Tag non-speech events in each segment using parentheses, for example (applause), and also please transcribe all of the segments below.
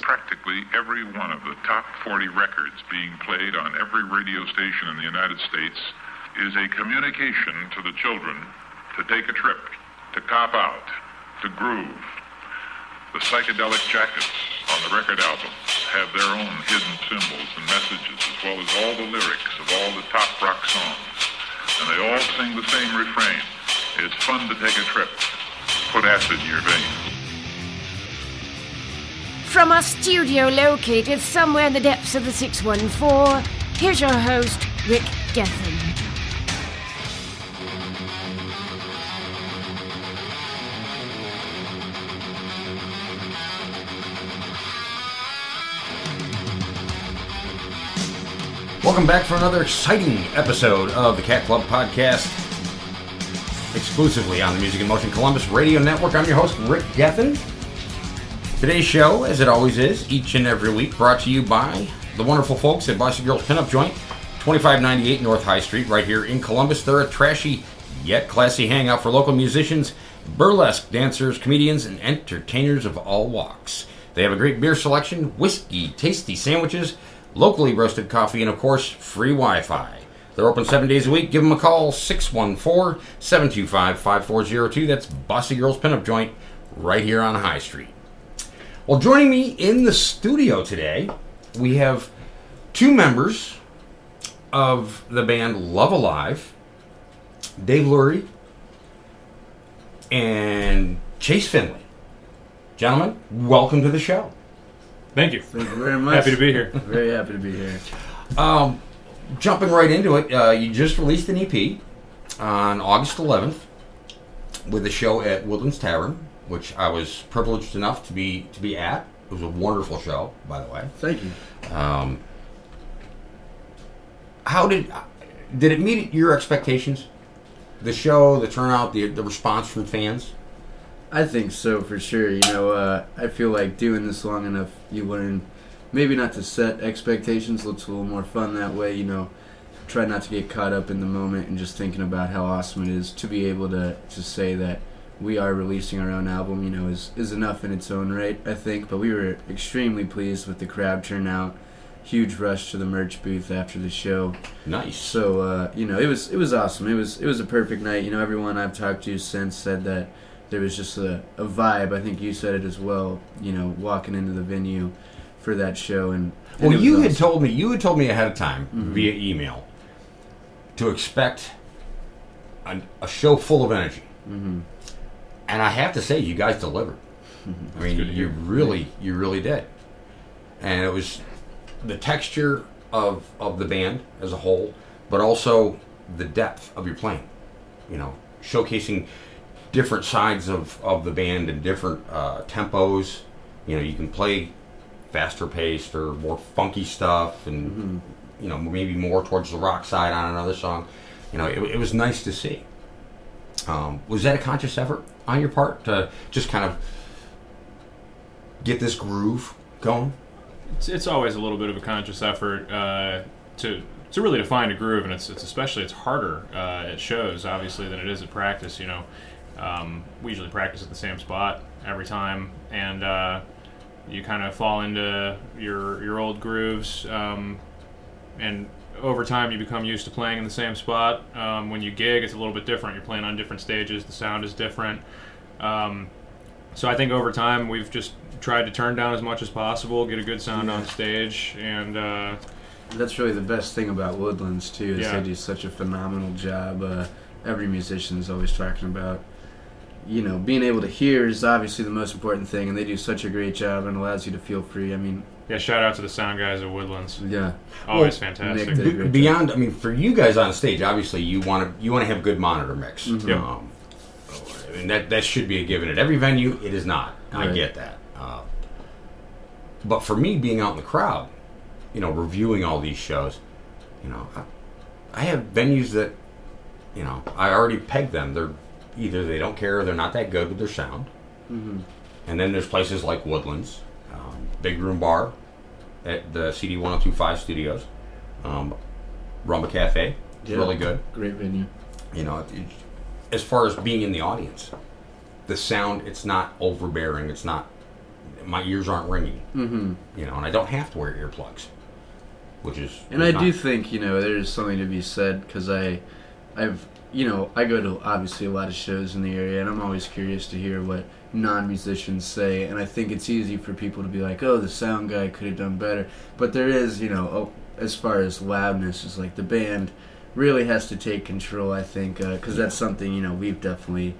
Practically every one of the top 40 records being played on every radio station in the United States is a communication to the children to take a trip, to cop out, to groove. The psychedelic jackets on the record album have their own hidden symbols and messages, as well as all the lyrics of all the top rock songs. And they all sing the same refrain. It's fun to take a trip. Put acid in your veins. From our studio located somewhere in the depths of the 614, here's your host, Rick Geffen. Welcome back for another exciting episode of the Cat Club Podcast, exclusively on the Music in Motion Columbus Radio Network. I'm your host, Rick Gethin. Today's show, as it always is, each and every week, brought to you by the wonderful folks at Bossy Girls Pinup Joint, 2598 North High Street, right here in Columbus. They're a trashy yet classy hangout for local musicians, burlesque dancers, comedians, and entertainers of all walks. They have a great beer selection, whiskey, tasty sandwiches, locally roasted coffee, and of course, free Wi Fi. They're open seven days a week. Give them a call, 614 725 5402. That's Bossy Girls Pinup Joint right here on High Street. Well, joining me in the studio today, we have two members of the band Love Alive Dave Lurie and Chase Finley. Gentlemen, welcome to the show. Thank you. Thank you very much. Happy to be here. Very happy to be here. Um, jumping right into it, uh, you just released an EP on August 11th with a show at Woodlands Tavern, which I was privileged enough to be to be at. It was a wonderful show, by the way. Thank you. Um, how did did it meet your expectations? The show, the turnout, the the response from fans. I think so for sure. You know, uh, I feel like doing this long enough, you learn maybe not to set expectations. Looks a little more fun that way. You know, try not to get caught up in the moment and just thinking about how awesome it is to be able to to say that we are releasing our own album. You know, is is enough in its own right. I think, but we were extremely pleased with the crowd turnout. Huge rush to the merch booth after the show. Nice. So uh, you know, it was it was awesome. It was it was a perfect night. You know, everyone I've talked to since said that there was just a, a vibe. I think you said it as well. You know, walking into the venue for that show and. and Well, it was you had awesome. told me you had told me ahead of time Mhm. via email to expect a, a show full of energy, Mhm. and I have to say, you guys delivered. I mean, you really, you really did, and it was the texture of of the band as a whole, but also the depth of your playing. You know, showcasing different sides of of the band and different uh, tempos. You know, you can play faster paced or more funky stuff, and Mhm. you know maybe more towards the rock side on another song. You know, it, it was nice to see. Um, was that a conscious effort on your part to just kind of get this groove going? It's, it's always a little bit of a conscious effort uh, to to really define a groove, and it's, it's especially it's harder uh, at shows obviously than it is at practice. You know, um, we usually practice at the same spot every time, and uh, you kind of fall into your your old grooves, um, and over time you become used to playing in the same spot. Um, when you gig, it's a little bit different. You're playing on different stages. The sound is different. Um, so I think over time we've just tried to turn down as much as possible, get a good sound on stage, and uh, That's really the best thing about Woodlands too. Is Yeah. they do such a phenomenal job. Uh, every musician is always talking about. You know, being able to hear is obviously the most important thing, and they do such a great job and allows you to feel free. I mean, yeah, shout out to the sound guys at Woodlands. yeah, Always Nick fantastic. did- Be- job. beyond, I mean, for you guys on stage, obviously you want to you want to have good monitor mix. Mhm. Yep. Um, I mean, that that should be a given at every venue. It is not. I get that. Uh, but for me, being out in the crowd, you know, reviewing all these shows, you know, I, I have venues that, you know, I already pegged them. They're either they don't care, or they're not that good with their sound. hmm And then there's places like Woodlands, um, Big Room Bar at the CD 1025 studios, um, Rumba Cafe, it's Yeah. really good. great venue. You know, it, it- as far as being in the audience, the sound it's not overbearing. It's not my ears aren't ringing. Mm-hmm. You know, and I don't have to wear earplugs, which is And I do think you know there's something to be said because I, I've you know I go to obviously a lot of shows in the area and I'm always curious to hear what non-musicians say and I think it's easy for people to be like oh the sound guy could have done better. But there is you know oh, as far as loudness is like the band really has to take control I think uh, because that's something you know we've definitely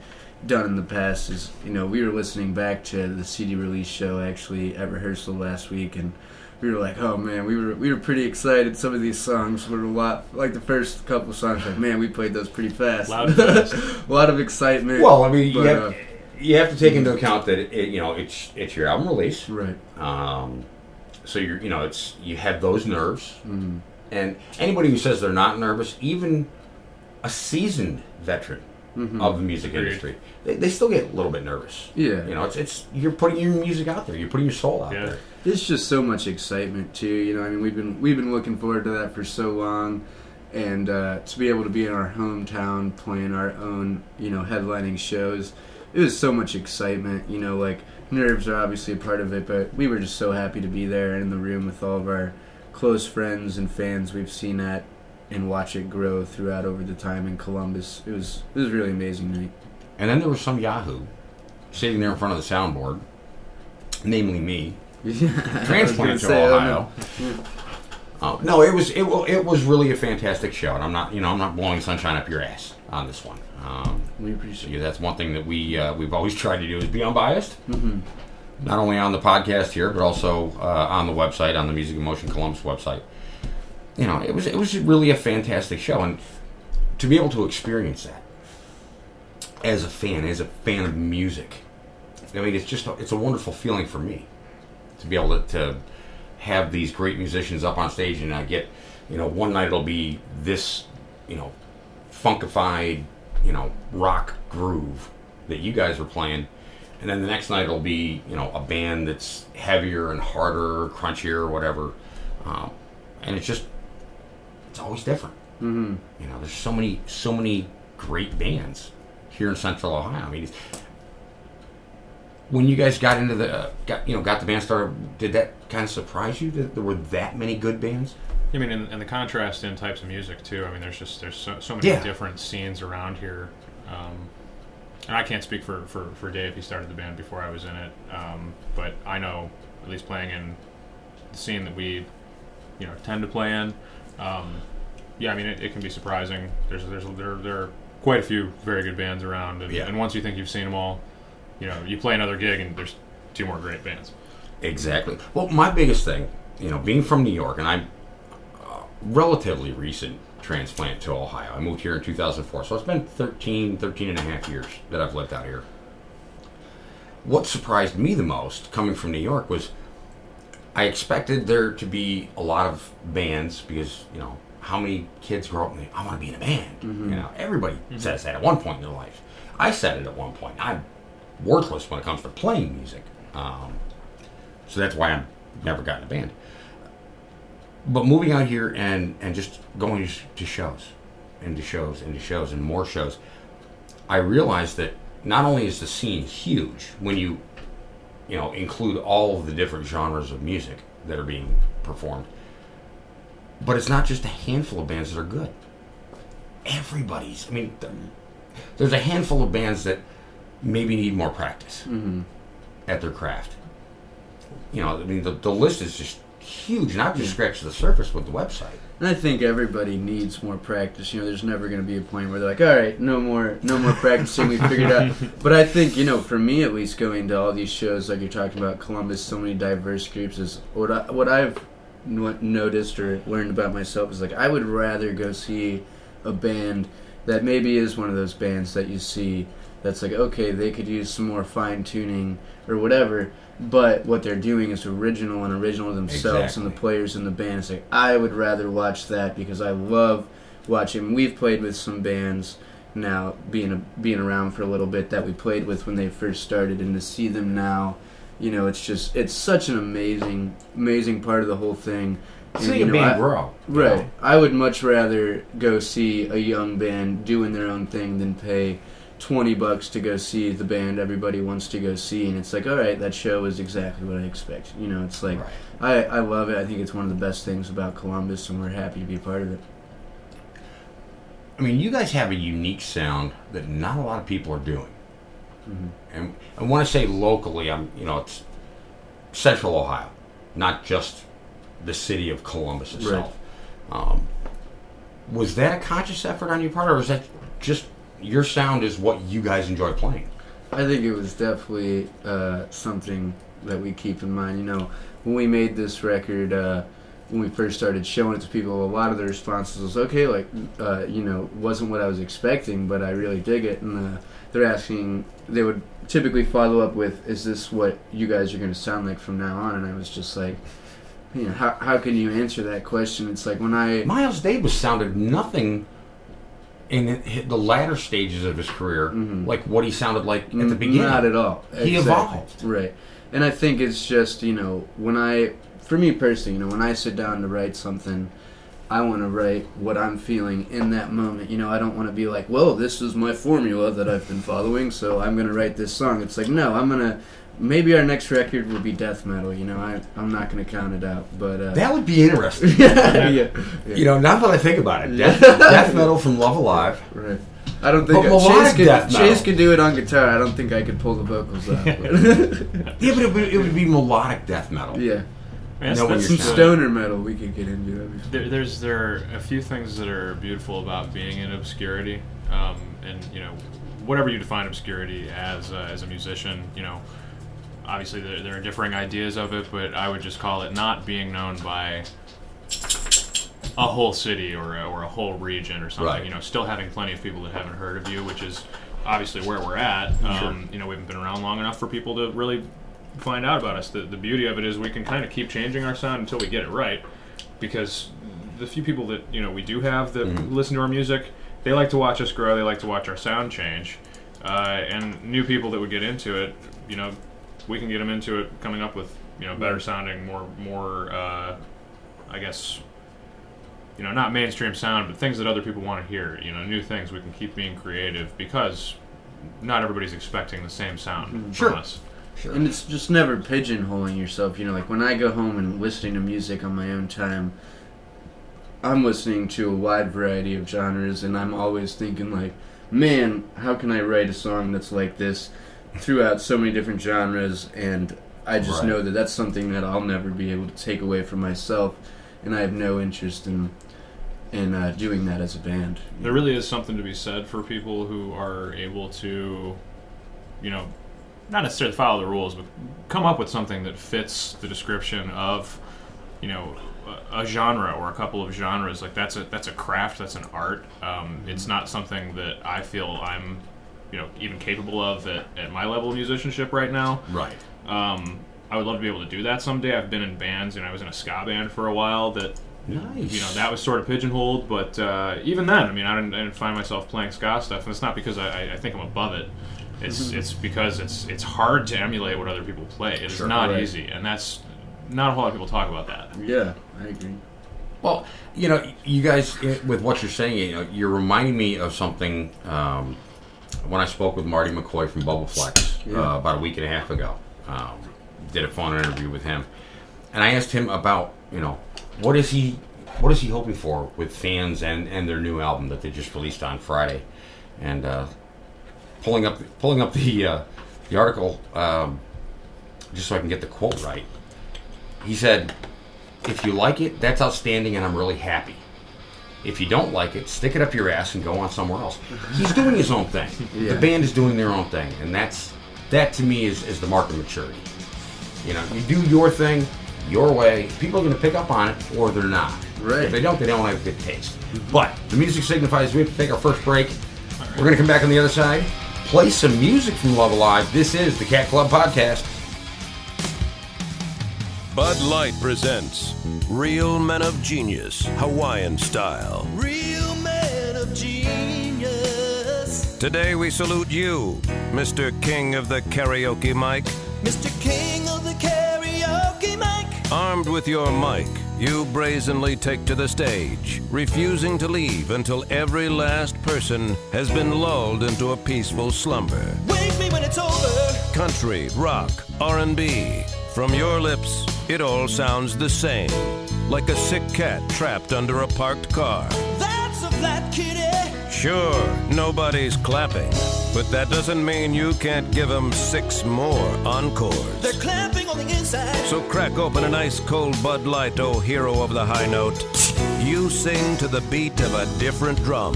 done in the past is you know we were listening back to the CD release show actually at rehearsal last week and we were like oh man we were we were pretty excited some of these songs were a lot like the first couple songs like man we played those pretty fast Loud fast. (laughs) a lot of excitement Well, I mean, you have, uh, you have to take into account that it, it, you know it's it's your album release, right um, so you're you know it's you have those nerves, mm. and anybody who says they're not nervous, even a seasoned veteran Mhm. of the music Agreed. industry, they, they still get a little bit nervous. yeah You know, it's it's you're putting your music out there, you're putting your soul out Yeah. there. It's just so much excitement too. You know, I mean, we've been we've been looking forward to that for so long, and uh, to be able to be in our hometown playing our own, you know, headlining shows, it was so much excitement. You know, like nerves are obviously a part of it, but we were just so happy to be there in the room with all of our close friends and fans we've seen that and watch it grow throughout over the time in Columbus. It was it was really amazing night. And then there was some Yahoo sitting there in front of the soundboard, namely me, transplant to Ohio. Uh, no, it was it, it was really a fantastic show, and I'm not you know I'm not blowing sunshine up your ass on this one. Um, We appreciate so that's one thing that we uh, we've always (laughs) tried to do is be unbiased, it. hmm not only on the podcast here but also uh, on the website on the Music in Motion Columbus website. You know, it was it was really a fantastic show, and to be able to experience that as a fan, as a fan of music, I mean, it's just a, it's a wonderful feeling for me to be able to, to have these great musicians up on stage, and I get, you know, one night it'll be this, you know, funkified, you know, rock groove that you guys were playing, and then the next night it'll be, you know, a band that's heavier and harder, crunchier, or whatever, um, and it's just, it's always different. hmm You know, there's so many, so many great bands here in Central Ohio. I mean, when you guys got into the, uh, got you know, got the band started, did that kind of surprise you that there were that many good bands? I mean, and, and the contrast in types of music too. I mean, there's just there's so, so many Yeah. different scenes around here, um, and I can't speak for, for, for Dave. He started the band before I was in it, um, but I know at least playing in the scene that we, you know, tend to play in. Um, yeah, I mean, it, it can be surprising. There's there's there there are quite a few very good bands around, and, Yeah. and once you think you've seen them all, you know, you play another gig and there's two more great bands. Exactly. Well, my biggest thing, you know, being from New York, and I'm uh, relatively recent transplant to Ohio. I moved here in 2004, so it's been 13, 13 and a half years that I've lived out here. What surprised me the most coming from New York was I expected there to be a lot of bands because, you know, how many kids grow up and they, I want to be in a band? You know, everybody says that at one point in their life. I said it at one point. I'm worthless when it comes to playing music. Um, so that's why I'm never gotten a band. But moving out here and, and just going to shows and to shows and to shows and more shows, I realized that not only is the scene huge when you you know include all of the different genres of music that are being performed, but it's not just a handful of bands that are good. Everybody's. I mean, there's a handful of bands that maybe need more practice hmm at their craft. You know, I mean, the, the list is just huge, and I've just scratched the surface with the website. And I think everybody needs more practice. You know, there's never going to be a point where they're like, "All right, no more, no more practicing. We figured out." (laughs) But I think you know, for me at least, going to all these shows like you're talking about, Columbus, so many diverse groups is what I, what I've noticed or learned about myself is like I would rather go see a band that maybe is one of those bands that you see that's like okay, they could use some more fine tuning or whatever. But what they're doing is original and original themselves, and the players in the band. It's like I would rather watch that because I love watching. We've played with some bands now, being a, being around for a little bit that we played with when they first started, and to see them now, you know, it's just it's such an amazing, amazing part of the whole thing. And, See you a band grow. Right. know. I would much rather go see a young band doing their own thing than pay, 20 bucks to go see the band everybody wants to go see and it's like all right that show is exactly what i expect you know it's like Right. I, I love it i think it's one of the best things about columbus and we're happy to be a part of it I mean, you guys have a unique sound that not a lot of people are doing. Mm-hmm. And, i want to say locally, I'm you know it's Central Ohio, not just the city of Columbus itself. Um, was that a conscious effort on your part, or was that just your sound is what you guys enjoy playing? I think it was definitely uh, something that we keep in mind. You know, when we made this record, uh, when we first started showing it to people, a lot of the responses was, "Okay, like, uh, you know, wasn't what I was expecting, but I really dig it." And uh, they're asking, they would typically follow up with, "Is this what you guys are going to sound like from now on?" And I was just like, you know, how how can you answer that question? It's like when I Miles Davis sounded nothing in the latter stages of his career Mhm. like what he sounded like at the beginning. Not at all. He evolved. Right. And I think it's just, you know, when I, for me personally, you know, when I sit down to write something, I want to write what I'm feeling in that moment. You know, I don't want to be like, well, this is my formula that I've been following, so I'm going to write this song. It's like, no, I'm going to, maybe our next record will be death metal, you know, I, I'm not going to count it out, but, uh, That would be (laughs) interesting. yeah, yeah, You know, now that I think about it, death, death metal from Love Alive. right. I don't think But melodic Chase could, death. Chase could do it on guitar. I don't think I could pull the vocals out. but- (laughs) Yeah, but it, would- it would be melodic death metal. yeah. That's- know when that's Some you're stoner metal we could get into. That'd be fun. There, there's there are a few things that are beautiful about being in obscurity, um, and you know, whatever you define obscurity as uh, as a musician, you know, obviously there, there are differing ideas of it, but I would just call it not being known by a whole city or a, or a whole region or something. Right. You know, still having plenty of people that haven't heard of you, which is obviously where we're at. Um, You know, we haven't been around long enough for people to really find out about us. The, the beauty of it is we can kind of keep changing our sound until we get it right, because the few people that you know we do have that Mhm. listen to our music, they like to watch us grow. They like to watch our sound change, uh, and new people that would get into it, you know, we can get them into it, coming up with you know better sounding, more more, uh, I guess. You know, not mainstream sound, but things that other people want to hear. You know, new things. We can keep being creative because not everybody's expecting the same sound Sure. from us. Sure. And it's just never pigeonholing yourself. You know, like when I go home and listening to music on my own time, I'm listening to a wide variety of genres, and I'm always thinking like, man, how can I write a song that's like this throughout so many different genres? And I just Right. know that that's something that I'll never be able to take away from myself, and I have no interest in in uh, doing that as a band. There really is something to be said for people who are able to, you know, not necessarily follow the rules, but come up with something that fits the description of, you know, a, a genre or a couple of genres. Like that's a that's a craft, that's an art. Um, it's not something that I feel I'm, you know, even capable of at, at my level of musicianship right now. Right. Um, I would love to be able to do that someday. I've been in bands, and I was in a ska band for a while that Nice. you know that was sort of pigeonholed but uh, even then i mean I didn't, I didn't find myself playing ska stuff and it's not because i, I- think i'm above it it's it's because it's it's hard to emulate what other people play it is Sure. not Right. easy and that's not a whole lot of people talk about that Yeah, I agree. Well, you know, you guys, eh, with what you're saying, you know, you're reminding me of something um, when I spoke with Marty McCoy from Bubble Flex Yeah. uh, about a week and a half ago. Um, did a phone interview with him, and I asked him about, you know, what is he, what is he hoping for with fans and and their new album that they just released on Friday, and uh, pulling up pulling up the uh, the article um, just so I can get the quote right. He said, if you like it, that's outstanding, and I'm really happy. If you don't like it, stick it up your ass and go on somewhere else. (laughs) He's doing his own thing. Yeah. The band is doing their own thing, and that's that to me is, is the mark of maturity. You know, you do your thing, your way. People are going to pick up on it, or they're not. Right. If they don't, they don't have good taste. But the music signifies we have to take our first break. We're going to come back on the other side, play some music from Love Alive. This is the Cat Club Podcast. Bud Light presents Real Men of Genius, Hawaiian style. Real man of genius. Today we salute you, Mr. King of the Karaoke Mic. Mr. King of the karaoke mic. Armed with your mic, you brazenly take to the stage, refusing to leave until every last person has been lulled into a peaceful slumber. Wake me when it's over. Country, rock, R&B. From your lips, it all sounds the same, like a sick cat trapped under a parked car. That's a flat kitty. Sure, nobody's clapping, but that doesn't mean you can't give them six more encores. They're clapping on the inside. So crack open an ice cold Bud Light, oh hero of the high note. You sing to the beat of a different drum,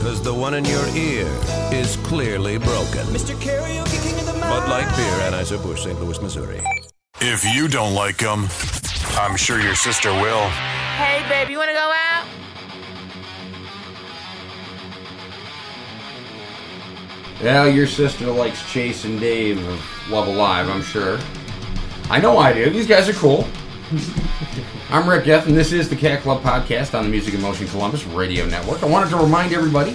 cause the one in your ear is clearly broken. Mr. Karaoke King of the. Bud Light Beer, Anheuser-Busch, St. Louis, Missouri. If you don't like them, I'm sure your sister will. Hey, baby, you wanna go out? Yeah, your sister likes Chase and Dave of Love Alive, I'm sure. I know I do. These guys are cool. (laughs) I'm Rick F, and this is the Cat Club podcast on the Music and Motion Columbus Radio Network. I wanted to remind everybody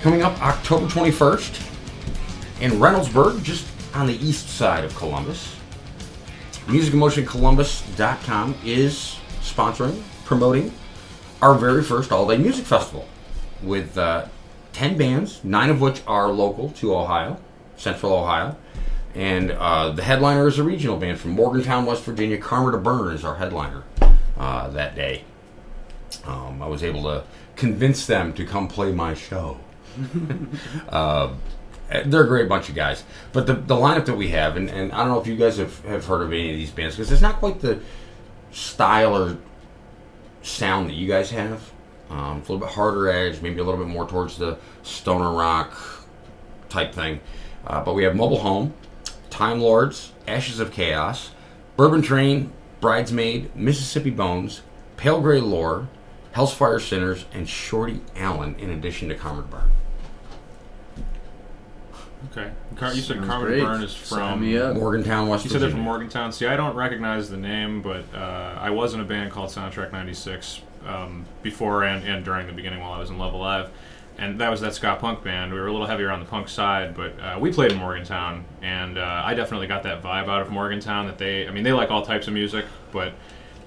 coming up October 21st in Reynoldsburg, just on the east side of Columbus. MusicandMotionColumbus.com is sponsoring, promoting our very first all day music festival with uh, 10 bands, nine of which are local to Ohio, Central Ohio. And uh, the headliner is a regional band from Morgantown, West Virginia. Karma to Burn is our headliner uh, that day. Um, I was able to convince them to come play my show. (laughs) they're a great bunch of guys. But the, the lineup that we have, and, and I don't know if you guys have, have heard of any of these bands, because it's not quite the style or sound that you guys have. Um, it's a little bit harder edge, maybe a little bit more towards the stoner rock type thing. Uh, but we have Mobile Home, Time Lords, Ashes of Chaos, Bourbon Train, Bridesmaid, Mississippi Bones, Pale Gray Lore, Hell's Fire Sinners, and Shorty Allen, in addition to Karma to Burn. Okay. Car- you said Sounds Carmen great. Burn is Sign from. me up. Morgantown, West You said they're Virginia. from Morgantown. See, I don't recognize the name, but uh, I was in a band called Soundtrack '96 um, before and, and during the beginning while I was in Love Alive, and that was that ska punk band. We were a little heavier on the punk side, but uh, we played in Morgantown, and uh, I definitely got that vibe out of Morgantown. That they, I mean, they like all types of music, but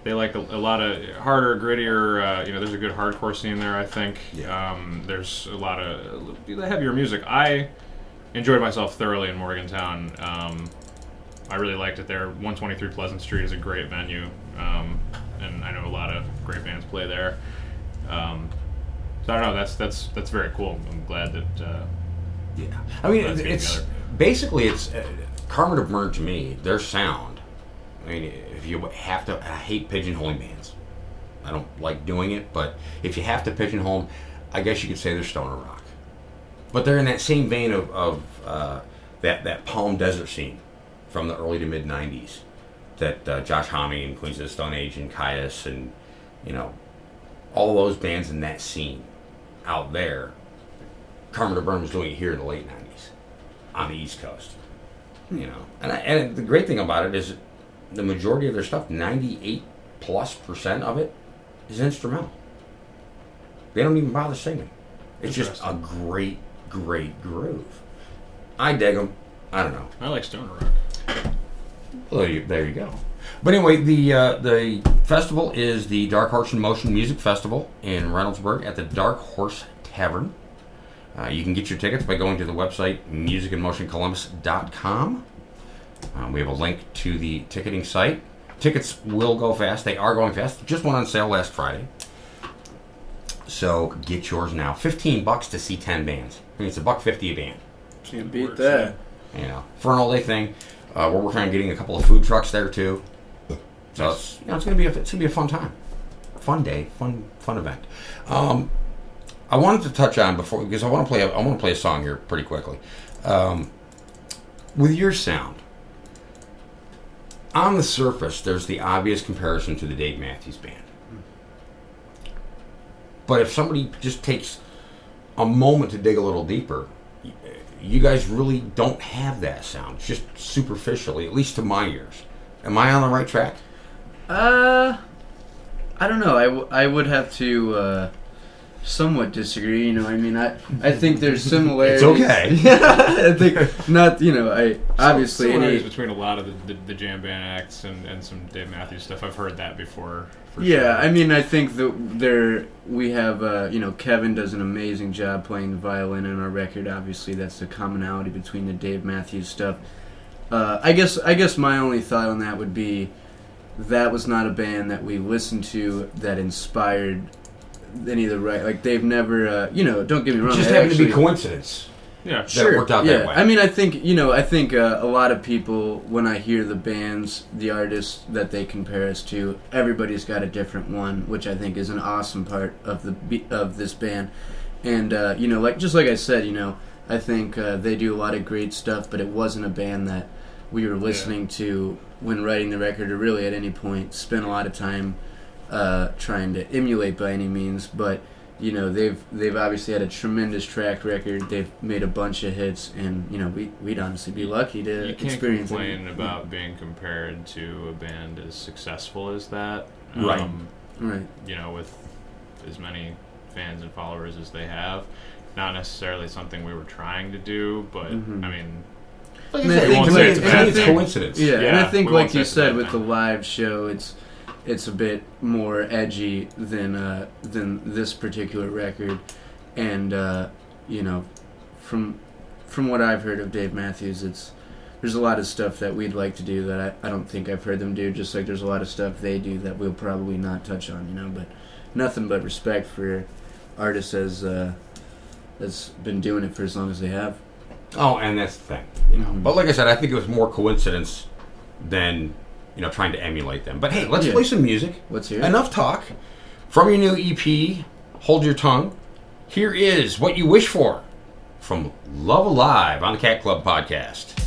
they like a, a lot of harder, grittier. Uh, you know, there's a good hardcore scene there. I think. Um, there's a lot of the heavier music. I enjoyed myself thoroughly in Morgantown. Um, I really liked it there. 123 Pleasant Street is a great venue, um, and I know a lot of great bands play there. Um, so I don't know. That's that's that's very cool. I'm glad that. Uh, Yeah, I mean, it's, it's basically it's uh, Karma to Burn to me. Their sound. I mean, if you have to, I hate pigeonholing bands. I don't like doing it, but if you have to pigeonhole I guess you could say they're stoner rock. But they're in that same vein of, of uh, that that Palm Desert scene from the early to mid '90s. That uh, Josh Homme and Queens of the Stone Age and Kyuss and you know all those bands in that scene out there Karma to Burn was doing it here in the late '90s on the East Coast. You know, and I, and the great thing about it is the majority of their stuff, 98 plus percent of it, is instrumental. They don't even bother singing. It's just a great, great groove. I dig them. I don't know. I like stoner rock. Well, there you, there you go. But anyway, the uh, the festival is the Dark Horse in Motion Music Festival in Reynoldsburg at the Dark Horse Tavern. Uh, you can get your tickets by going to the website musicandmotioncolumbus.com. Uh, we have a link to the ticketing site. Tickets will go fast. They are going fast. Just went on sale last Friday. So get yours now. Fifteen bucks to see ten bands. I mean, it's a buck fifty a band Can't beat that. you know, for an all day thing. Uh, we're working on getting a couple of food trucks there too. So it's, you know, it's gonna be a, it's gonna be a fun time, fun day, fun fun event. Um, I wanted to touch on before because I want to play a, I want to play a song here pretty quickly. Um, with your sound, on the surface, there's the obvious comparison to the Dave Matthews Band. But if somebody just takes a moment to dig a little deeper, you guys really don't have that sound. Just superficially, at least to my ears. Am I on the right track? Uh, I don't know. I, w- I would have to uh, somewhat disagree. You know, I mean, I I think there's similarities. It's okay. (laughs) yeah, I think not. You know, I obviously Similarities any. between a lot of the, the, the jam band acts and, and some Dave Matthews stuff. I've heard that before. For Yeah, sure. I mean, I think that there we have. Uh, you know, Kevin does an amazing job playing the violin in our record. Obviously, that's the commonality between the Dave Matthews stuff. Uh, I guess I guess my only thought on that would be that was not a band that we listened to that inspired any of the right. Like they've never, uh, you know. Don't get me wrong. It wrong. just they happened to be coincidence. yeah. that it worked out yeah. that way. I mean, I think you know, I think uh, a lot of people when I hear the bands, the artists that they compare us to, everybody's got a different one, which I think is an awesome part of the be- of this band. And uh, you know, like just like I said, you know, I think uh, they do a lot of great stuff, but it wasn't a band that we were listening to when writing the record, or really at any point spent a lot of time uh, trying to emulate by any means. But you know, they've they've obviously had a tremendous track record. They've made a bunch of hits, and you know, we we'd honestly be lucky to You can't experience it. complain about being compared to a band as successful as that. Right. Um, Right. you know, with as many fans and followers as they have. Not necessarily something we were trying to do, but Mhm. I mean, Like I said, think- to me, and it's- to me, it's coincidence. Yeah, and I think, like you say it's a said, bad with the live show, it's it's a bit more edgy than uh, than this particular record, and uh, you know, from from what I've heard of Dave Matthews, it's there's a lot of stuff that we'd like to do that I, I don't think I've heard them do. Just like there's a lot of stuff they do that we'll probably not touch on, you know. But nothing but respect for artists as uh, that's been doing it for as long as they have. Oh, and that's the thing. You know. Mhm. But like I said, I think it was more coincidence than you know trying to emulate them. But hey, let's Yeah. play some music. Let's hear it. Enough talk. From your new EP, Hold Your Tongue. Here is what you wish for from Love Alive on the Cat Club podcast.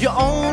You only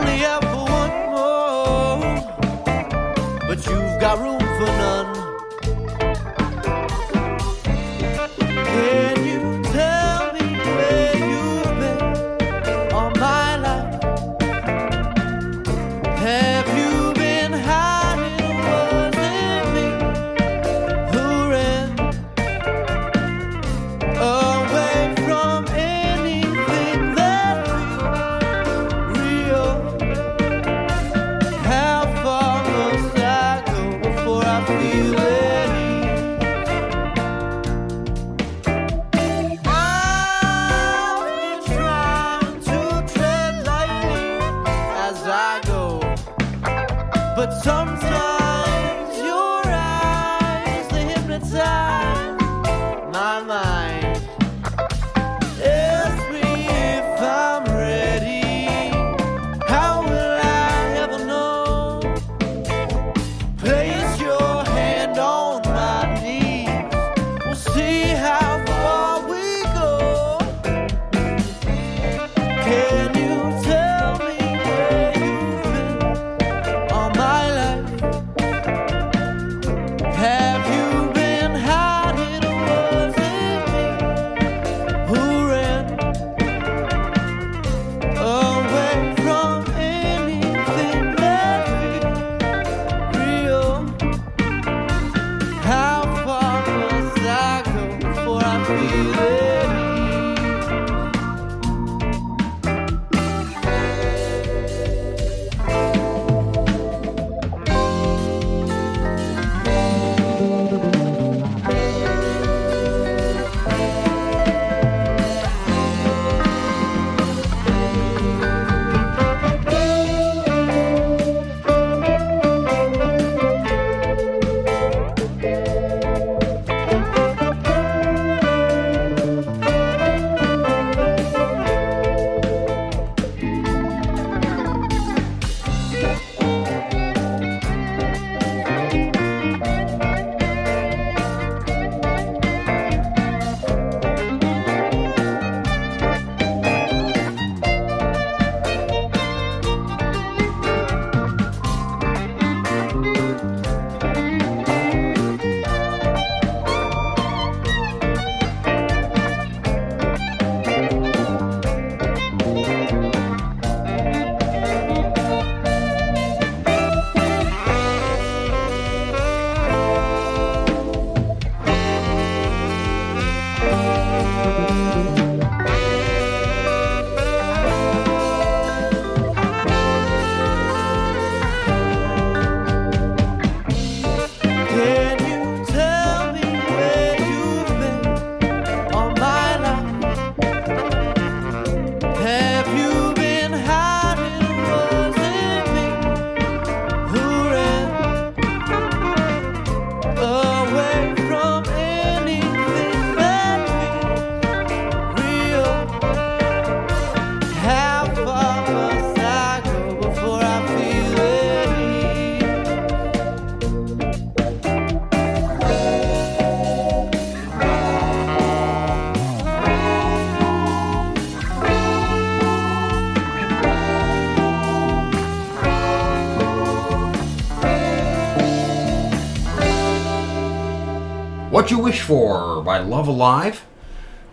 What You Wish For by Love Alive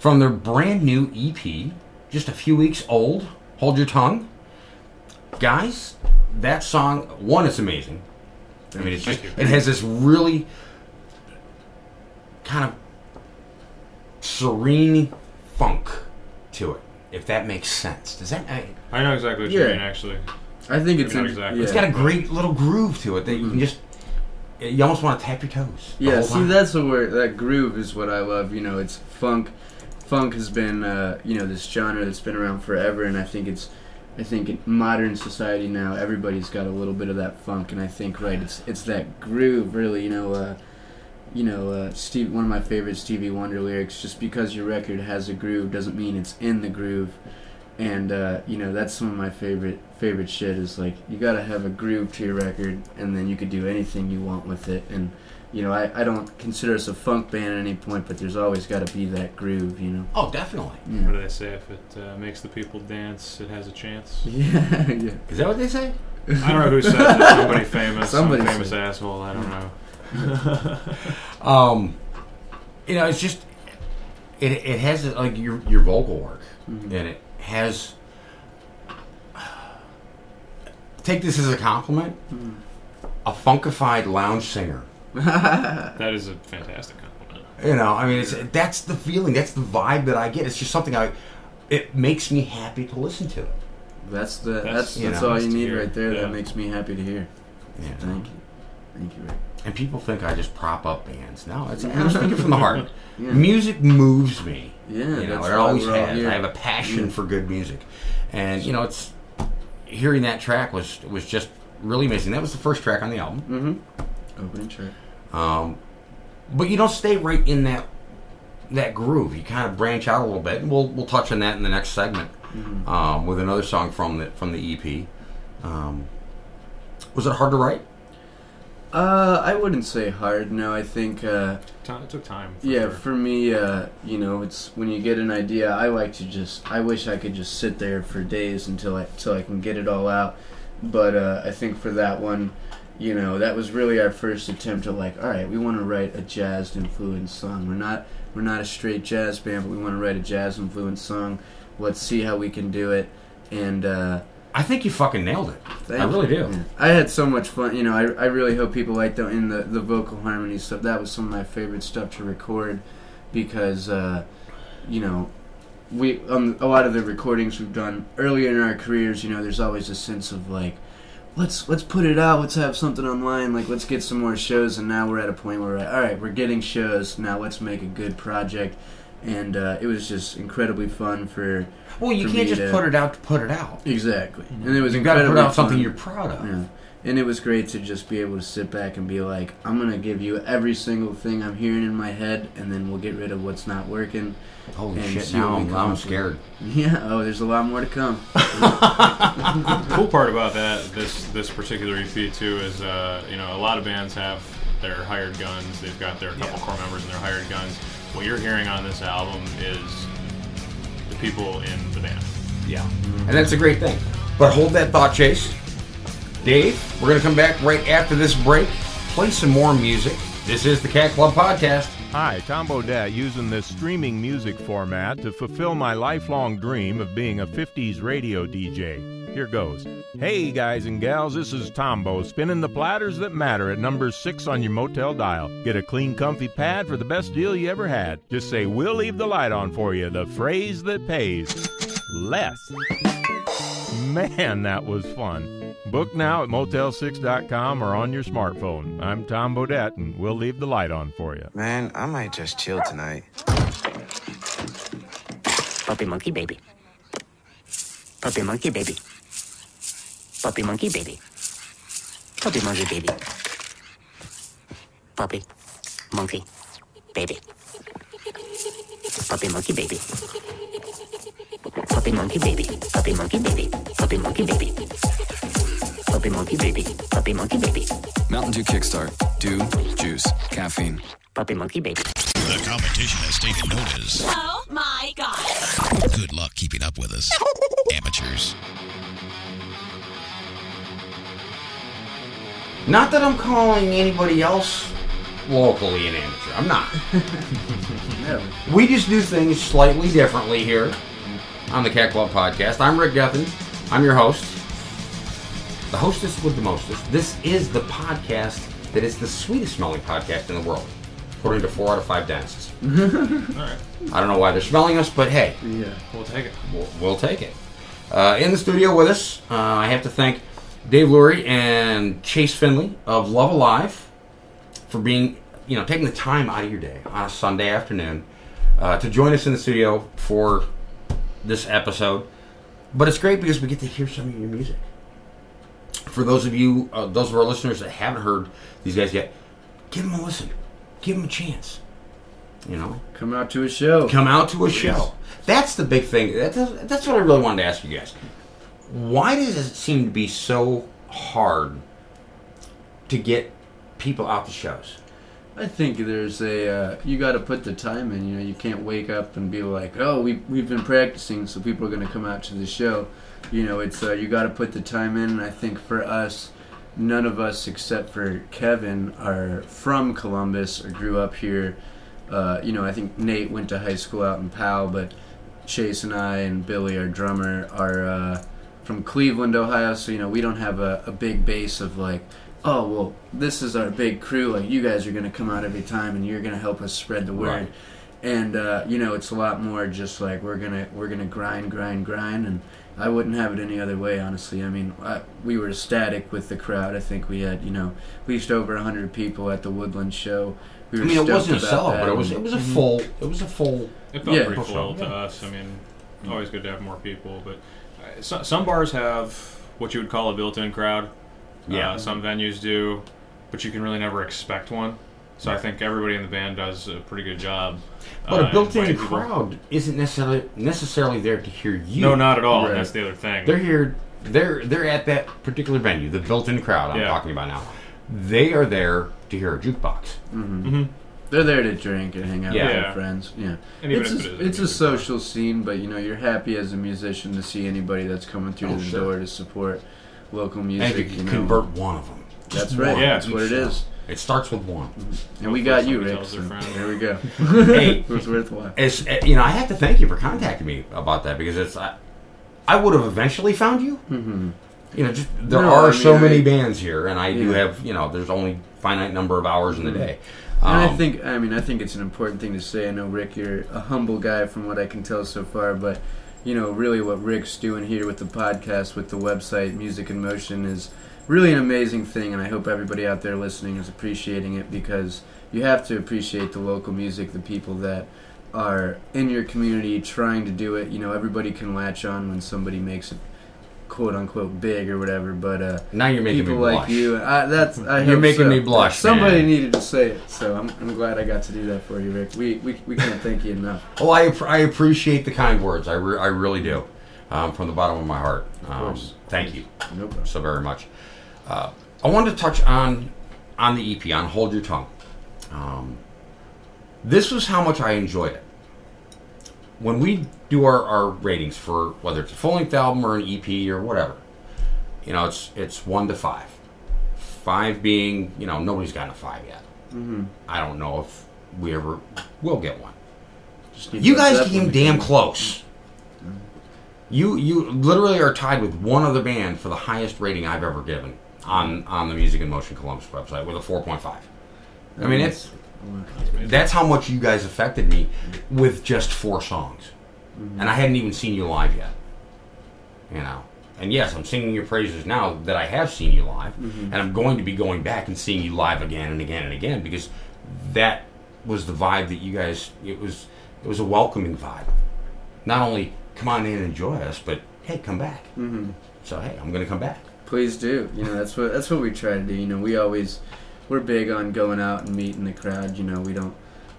from their brand new EP, just a few weeks old. Hold your tongue. Guys, that song, one, it's amazing. I mean, it's just, it has this really kind of serene funk to it, if that makes sense. Does that? I, I know exactly what Yeah. you mean. Actually, I think it's Not exactly. Yeah. It's got a great little groove to it that you can just. You almost want to tap your toes. Yeah, see, time. that's where that groove is what I love. You know, it's funk. Funk has been, uh, you know, this genre that's been around forever, and I think it's, I think in modern society now, everybody's got a little bit of that funk, and I think right, it's it's that groove, really. You know, uh, you know, uh, Steve. One of my favorite Stevie Wonder lyrics: "Just because your record has a groove doesn't mean it's in the groove." And uh, you know, that's some of my favorite favorite shit. Is like you gotta have a groove to your record, and then you could do anything you want with it, and you know, I, I don't consider us a funk band at any point, but there's always got to be that groove, you know. Oh, definitely. what do they say? If it uh, makes the people dance, it has a chance. (laughs) Yeah, yeah. Is that what they say? I don't know who said that. Somebody famous. Somebody some famous said- asshole. I don't know. (laughs) Um, you know, it's just it it has like your your vocal work, Mm-hmm. and it has. Take this as a compliment. Mm-hmm. A funkified lounge singer. (laughs) That is a fantastic compliment. You know, I mean, it's that's the feeling, that's the vibe that I get. It's just something I. It makes me happy to listen to. That's the That's- that's you that's know, all you need hear. right there. Yeah. That makes me happy to hear. Yeah. Thank you, thank you, Rick. And people think I just prop up bands. No, it's, I'm speaking from the heart. (laughs) Yeah. Music moves me. Yeah, you know, it always has. here. I have a passion Yeah. for good music, and you know, it's hearing that track was was just really amazing. That was the first track on the album. Mm-hmm. Opening track. Um, but you don't stay right in that that groove. You kind of branch out a little bit, and we'll we'll touch on that in the next segment Mm-hmm. um, with another song from the from the EP. Um, was it hard to write? Uh, I wouldn't say hard. No, I think. Uh, It took time. For yeah, for me, uh, you know, it's when you get an idea. I like to just. I wish I could just sit there for days until I until I can get it all out. But uh, I think for that one, you know, that was really our first attempt to like, all right, we want to write a jazz influenced song. We're not we're not a straight jazz band, but we want to write a jazz influenced song. Let's see how we can do it. And uh, I think you fucking nailed it. Thank I really you. do. Yeah. I had so much fun. You know, I, I really hope people like the in the the vocal harmony stuff. That was some of my favorite stuff to record because uh, you know we um, a lot of the recordings we've done earlier in our careers. You know, there's always a sense of like. Let's let's put it out. Let's have something online. Like let's get some more shows. And now we're at a point where we're like, all right, we're getting shows. Now let's make a good project. And uh, it was just incredibly fun for Well, you for can't me just to- put it out to put it out. exactly. And it was You've got to put incredibly out something fun. you're proud of. Yeah. And it was great to just be able to sit back and be like, I'm going to give you every single thing I'm hearing in my head, and then we'll get rid of what's not working. Holy And shit! Now I'm, I'm scared. (laughs) Yeah, oh, there's a lot more to come. (laughs) (laughs) The cool part about that this this particular EP too is uh, you know a lot of bands have their hired guns. They've got their couple core members and their hired guns. What you're hearing on this album is the people in the band. Yeah. And that's a great thing. But hold that thought, Chase. Dave, we're going to come back right after this break, play some more music. This is the Cat Club Podcast. Hi, Tom Bodett using this streaming music format to fulfill my lifelong dream of being a 50s radio DJ. Here goes. Hey, guys and gals, this is Tombo spinning the platters that matter at number six on your motel dial. Get a clean, comfy pad for the best deal you ever had. Just say, We'll leave the light on for you, the phrase that pays. Less. Man, that was fun. Book now at motel6.com or on your smartphone. I'm Tom Bodett, and we'll leave the light on for you. Man, I might just chill tonight. Puppy monkey baby. Puppy monkey baby. Puppy monkey baby. Puppy monkey baby. Puppy monkey baby. Puppy monkey baby. Puppy monkey baby. Puppy monkey baby. Puppy monkey baby. Puppy monkey baby. Puppy monkey baby. Mountain Dew Kickstart. Dew, juice, caffeine. Puppy monkey baby. The competition has taken notice. Oh my god. Good luck keeping up with us. Amateurs. Not that I'm calling anybody else locally an amateur. I'm not. Never. (laughs) We just do things slightly differently here on the Cat Club podcast. I'm Rick Gethin. I'm your host. The hostess with the mostest. This is the podcast that is the sweetest smelling podcast in the world, according to four out of five dentists. (laughs) All right. I don't know why they're smelling us, but hey, Yeah. We'll take it. we'll, we'll take it. Uh, in the studio with us, uh, I have to thank Dave Lurie and Chase Finley of Love Alive for being, you know, taking the time out of your day on a Sunday afternoon uh, to join us in the studio for this episode. But it's great because we get to hear some of your music. For those of you, uh, those of our listeners that haven't heard these guys yet, give them a listen. Give them a chance. You know, Come out to a show. come out to a show. That's the big thing. That's, that's what I really wanted to ask you guys. Why does it seem to be so hard to get people out to shows? I think there's a uh, you got to put the time in. You know, you can't wake up and be like, "Oh, we we've been practicing, so people are going to come out to the show." You know, it's uh, you got to put the time in. And I think for us, none of us except for Kevin are from Columbus or grew up here. Uh, you know, I think Nate went to high school out in Powell, but Chase and I and Billy, our drummer, are uh, from Cleveland, Ohio. So you know, we don't have a, a big base of like, oh well, this is our big crew. Like you guys are gonna come out every time, and you're gonna help us spread the word. Right. And uh, you know, it's a lot more just like we're gonna we're gonna grind, grind, grind, and I wouldn't have it any other way, honestly. I mean, I, we were ecstatic with the crowd. I think we had, you know, reached over hundred people at the Woodland show. We were I mean, it stoked wasn't a about sellout, that, but it was it was a Mhm. full it was a full. It felt Yeah. pretty Full full show. to us. I mean, always good to have more people, but so, some bars have what you would call a built-in crowd. Yeah. Uh, some venues do, but you can really never expect one. So I think everybody in the band does a pretty good job. But uh, a built-in inviting people. crowd isn't necessarily necessarily there to hear you. No, not at all. Right. That's the other thing. They're here. They're they're at that particular venue, the built-in crowd I'm Yeah. talking about now. They are there to hear a jukebox. Mhm. They're there to drink and hang out Yeah. with their friends. Yeah, it's a, it is a it's a music bar. social scene, but you know you're happy as a musician to see anybody that's coming through Oh, the sure. door to support local music. if you you can know. convert one of them. Just That's right. one Yeah. That's what it each is. show. It starts with one. And we got you, Rick. So there we go. (laughs) Hey. it was worthwhile. It's uh, you know I have to thank you for contacting me about that because it's I, I would have eventually found you. hmm You know, just there No, are I mean, so many I- bands here, and I do have you know there's only finite number of hours in the day. And I Um, think, I mean, I think it's an important thing to say. I know Rick, you're a humble guy from what I can tell so far, but you know, really, what Rick's doing here with the podcast, with the website, Music in Motion, is really an amazing thing. And I hope everybody out there listening is appreciating it because you have to appreciate the local music, the people that are in your community trying to do it. You know, everybody can latch on when somebody makes it quote unquote big or whatever, but uh, now you're making people like you. I, that's I You're making so. me blush, Somebody man. needed to say it, so I'm, I'm glad I got to do that for you, Rick. We we, we can't thank you enough. Well, I, I appreciate the kind words. I, re- I really do, um, from the bottom of my heart. Um, thank you No so very much. Uh, I wanted to touch on on the EP on Hold Your Tongue. Um, this was how much I enjoyed it. When we do our, our ratings for whether it's a full length album or an EP or whatever, you know, it's it's one to five. Five being, you know, nobody's gotten a five yet. Mm-hmm. I don't know if we ever will get one. You guys came damn close. You you literally are tied with one other band for the highest rating I've ever given on on the Music in Motion Columbus website with a 4.5. I mean, it's that's how much you guys affected me with just four songs, and I hadn't even seen you live yet. You know, and yes, I'm singing your praises now that I have seen you live, and I'm going to be going back and seeing you live again and again and again because that was the vibe that you guys. It was it was a welcoming vibe. Not only come on in and enjoy us, but hey, come back. Mhm. So hey, I'm going to come back. Please do. You know, that's what that's what we try to do. You know, we always we're big on going out and meeting the crowd. You know, we don't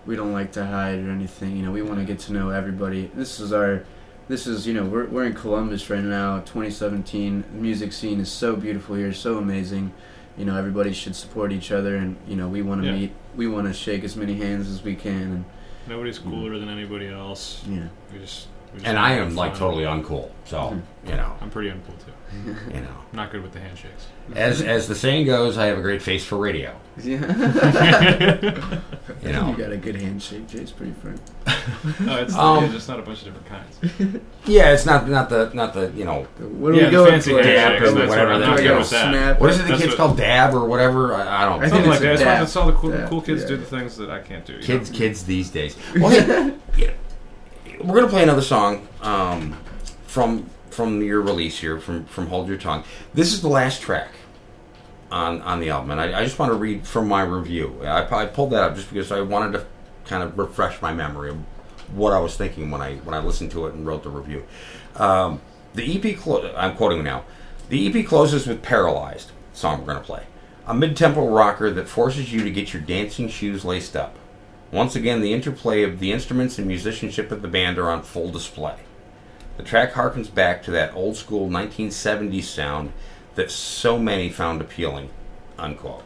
we don't like to hide or anything. You know, we want to get to know everybody. This is our this is you know we're we're in Columbus right now, 2017. The music scene is so beautiful here, so amazing. You know, everybody should support each other, and you know, we want to Yeah. meet. We want to shake as many hands as we can, and Nobody's cooler than anybody else. Yeah. We just And I to have am like totally uncool. So you know, I'm pretty uncool too. you know. Not good with the handshakes. As as the saying goes, I have a great face for radio. (laughs) Yeah. You know. you got a good handshake, Jay's pretty firm. (laughs) No, it's, Um, it's just not a bunch of different kinds. Yeah, it's not not the not the you know What are Yeah, we the going fancy for? dab or that's whatever what I'm that not you know, snap. What is it? The That's kids what- called dab or whatever? I, I don't. Know. I think Something like it's a that. That's, dab. that's all the cool, Dab, cool kids yeah. do the things that I can't do. kids know? kids these days. (laughs) Well, hey, yeah, we're gonna play another song um, from from your release here from from Hold Your Tongue. This is the last track on on the album, and I, I just want to read from my review. I, I pulled that up just because I wanted to kind of refresh my memory of what I was thinking when I when I listened to it and wrote the review. Um, the EP, clo- I'm quoting now. The EP closes with "Paralyzed," song we're gonna play, a mid-tempo rocker that forces you to get your dancing shoes laced up. Once again, the interplay of the instruments and musicianship of the band are on full display. The track harkens back to that old school 1970s sound that so many found appealing. Unquote.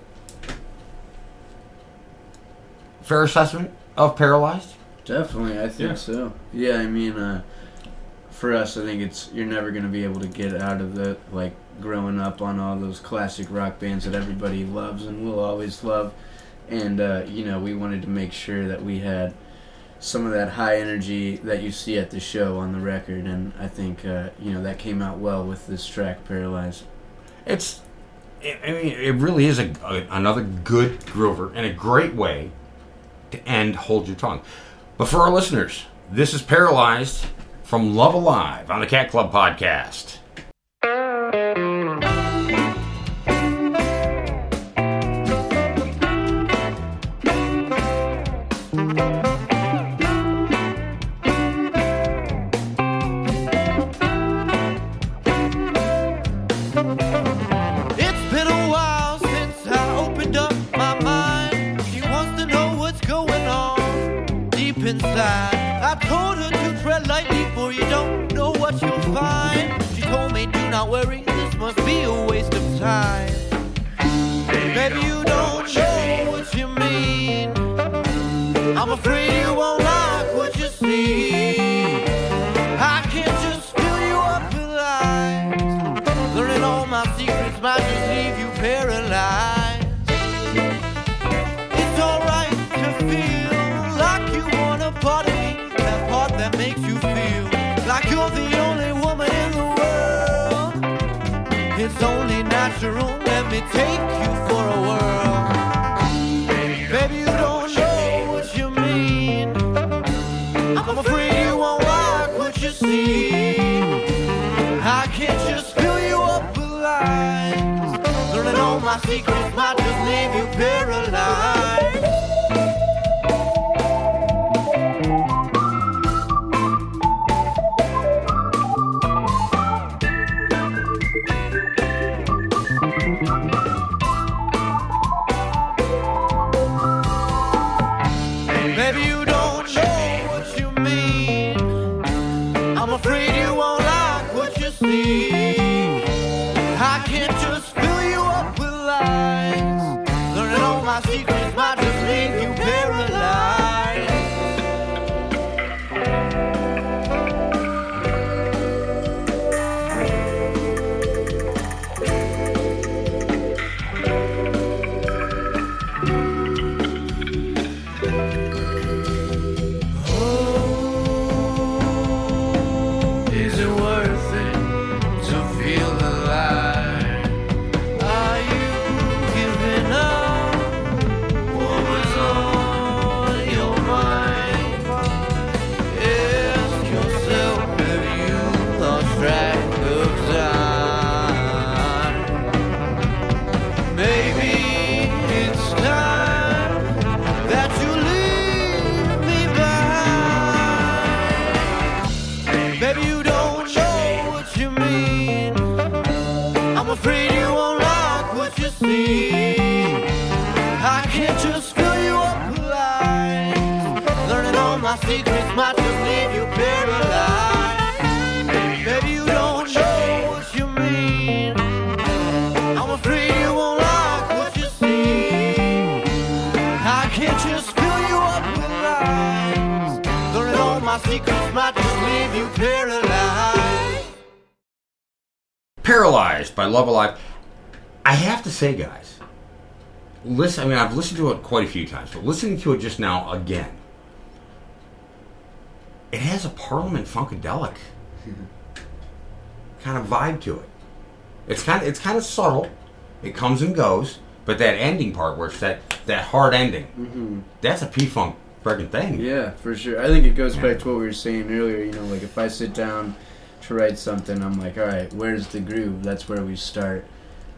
Fair assessment of Paralyzed? Definitely, I think Yeah. so. Yeah, I mean, uh, for us, I think it's you're never gonna be able to get out of the like growing up on all those classic rock bands that everybody loves and will always love, and uh, you know we wanted to make sure that we had some of that high energy that you see at the show on the record, and I think uh, you know that came out well with this track, "Paralyzed." It's, I I mean, it really is a, a- another good groover and a great way to end Hold Your Tongue. But for our listeners, this is Paralyzed from Love Alive on the Cat Club podcast. Paralyzed by Love Alive. I have to say, guys, listen. I mean, I've listened to it quite a few times, but listening to it just now again, it has a Parliament Funkadelic kind of vibe to it. It's kind of it's kind of subtle. It comes and goes, but that ending part where it's that that hard ending, Mhm. that's a P Funk freaking thing. Yeah, for sure. I think it goes back to what we were saying earlier. You know, like if I sit down to write something, I'm like, all right, where's the groove? That's where we start,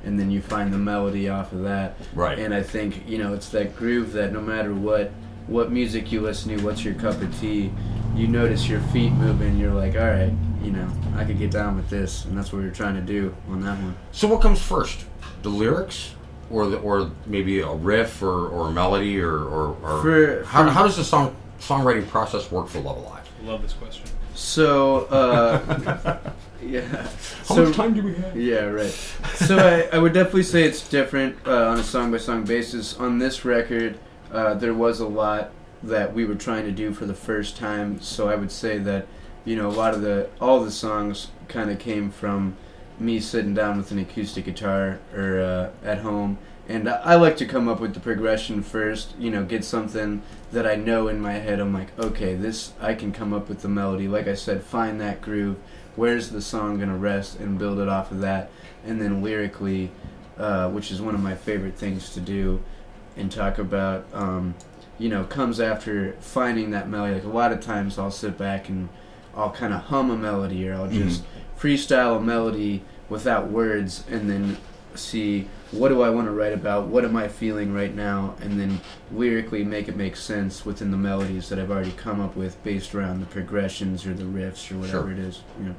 and then you find the melody off of that. Right. And I think you know it's that groove that no matter what what music you listen to, what's your cup of tea, you notice your feet moving. You're like, all right, you know, I could get down with this, and that's what we are trying to do on that one. So what comes first, the lyrics, or the, or maybe a riff or, or a melody, or, or, or For- how, for- how does the song songwriting process work for Love Alive? Love this question. So, uh, (laughs) yeah. How so, much time do we have? Yeah, right. So I, I would definitely say it's different uh, on a song by song basis. On this record, uh, there was a lot that we were trying to do for the first time. So I would say that you know a lot of the all the songs kind of came from me sitting down with an acoustic guitar or uh, at home. And I like to come up with the progression first, you know, get something that I know in my head. I'm like, okay, this, I can come up with the melody. Like I said, find that groove. Where's the song going to rest and build it off of that? And then lyrically, uh, which is one of my favorite things to do and talk about, um, you know, comes after finding that melody. Like a lot of times I'll sit back and I'll kind of hum a melody or I'll just freestyle a melody without words and then see what do I want to write about, what am I feeling right now, and then lyrically make it make sense within the melodies that I've already come up with based around the progressions or the riffs or whatever Sure. it is. You know.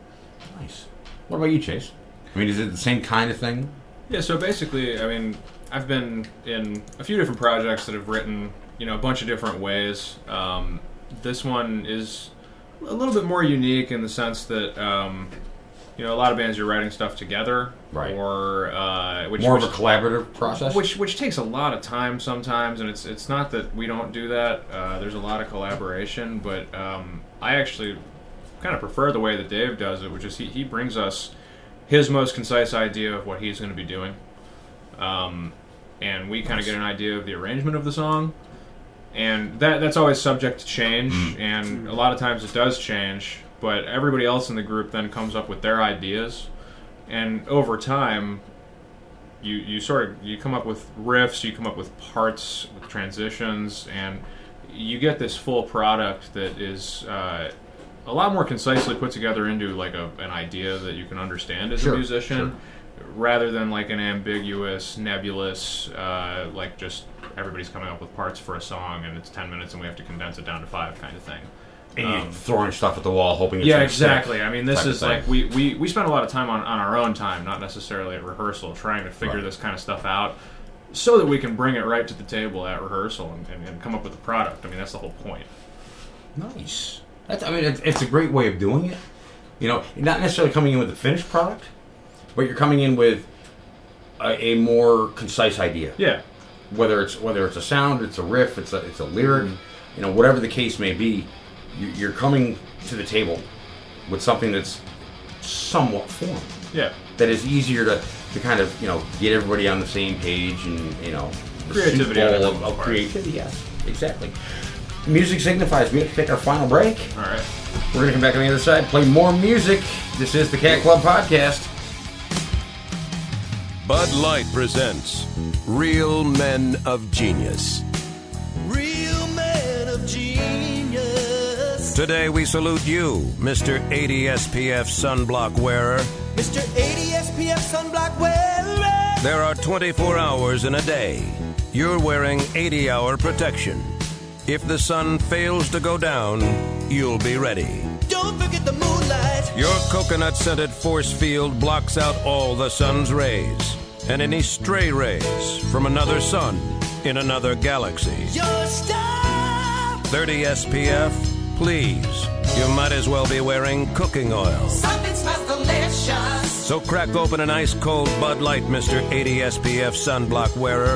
Nice. What about you, Chase? I mean, is it the same kind of thing? Yeah, so basically, I mean, I've been in a few different projects that have written, you know, a bunch of different ways. Um, this one is a little bit more unique in the sense that, um, you know, a lot of bands you're writing stuff together, Right. Or uh, which, More of which- a collaborative process? which which takes a lot of time sometimes, and it's it's not that we don't do that. Uh, there's a lot of collaboration, but um, I actually kind of prefer the way that Dave does it, which is he, he brings us his most concise idea of what he's going to be doing, um, and we kind of get an idea of the arrangement of the song, and that that's always subject to change, and a lot of times it does change. But everybody else in the group then comes up with their ideas, and over time, you you sort of you come up with riffs, you come up with parts, with transitions, and you get this full product that is uh, a lot more concisely put together into like a, an idea that you can understand as Sure, a musician, rather than like an ambiguous, nebulous, uh, like just everybody's coming up with parts for a song and it's ten minutes and we have to condense it down to five kind of thing. And Um, throwing stuff at the wall, hoping it's yeah, gonna stick exactly. I mean, this is like we, we, we spend a lot of time on, on our own time, not necessarily at rehearsal, trying to figure Right. this kind of stuff out so that we can bring it right to the table at rehearsal and, and, and come up with a product. I mean, that's the whole point. Nice. That's, I mean, it's, it's a great way of doing it. You know, not necessarily coming in with a finished product, but you're coming in with a, a more concise idea. Yeah. Whether it's whether it's a sound, it's a riff, it's a it's a lyric, Mm-hmm. you know, whatever the case may be, you're coming to the table with something that's somewhat formed. Yeah. That is easier to, to kind of you know get everybody on the same page and you know Creativity out of of, of of creativity. Yes, exactly. Music signifies we have to take our final break. All right. We're gonna come back on the other side, play more music. This is the Cat Club podcast. Bud Light presents Real Men of Genius. Today we salute you, Mr. 80 SPF sunblock wearer. Mr. 80 SPF sunblock wearer. There are 24 hours in a day. You're wearing 80 hour protection. If the sun fails to go down, you'll be ready. Don't forget the moonlight. Your coconut scented force field blocks out all the sun's rays and any stray rays from another sun in another galaxy. Your star. 30 SPF, please. You might as well be wearing cooking oil. Something smells delicious. So crack open an ice cold Bud Light, Mr. 80 SPF sunblock wearer.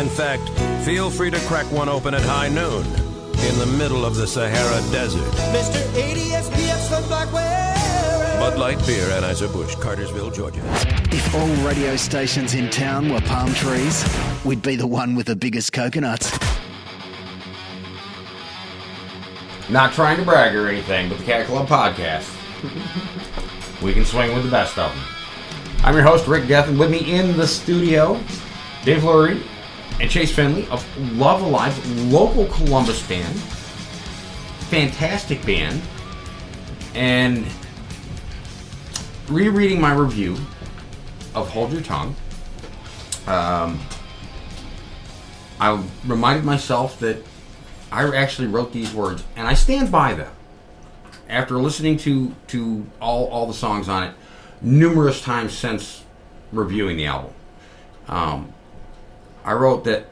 In fact, feel free to crack one open at high noon in the middle of the Sahara Desert. Mr. 80 SPF sunblock wearer. Bud Light Beer, Anheuser-Busch, Cartersville, Georgia. If all radio stations in town were palm trees, we'd be the one with the biggest coconuts. Not trying to brag or anything, but the Cat Club podcast. we can swing with the best of them. I'm your host, Rick Gethin. With me in the studio, Dave Lurie and Chase Finley of Love Alive, local Columbus band. Fantastic band. And rereading my review of Hold Your Tongue, um, I reminded myself that I actually wrote these words, and I stand by them. After listening to to all all the songs on it numerous times since reviewing the album, um, I wrote that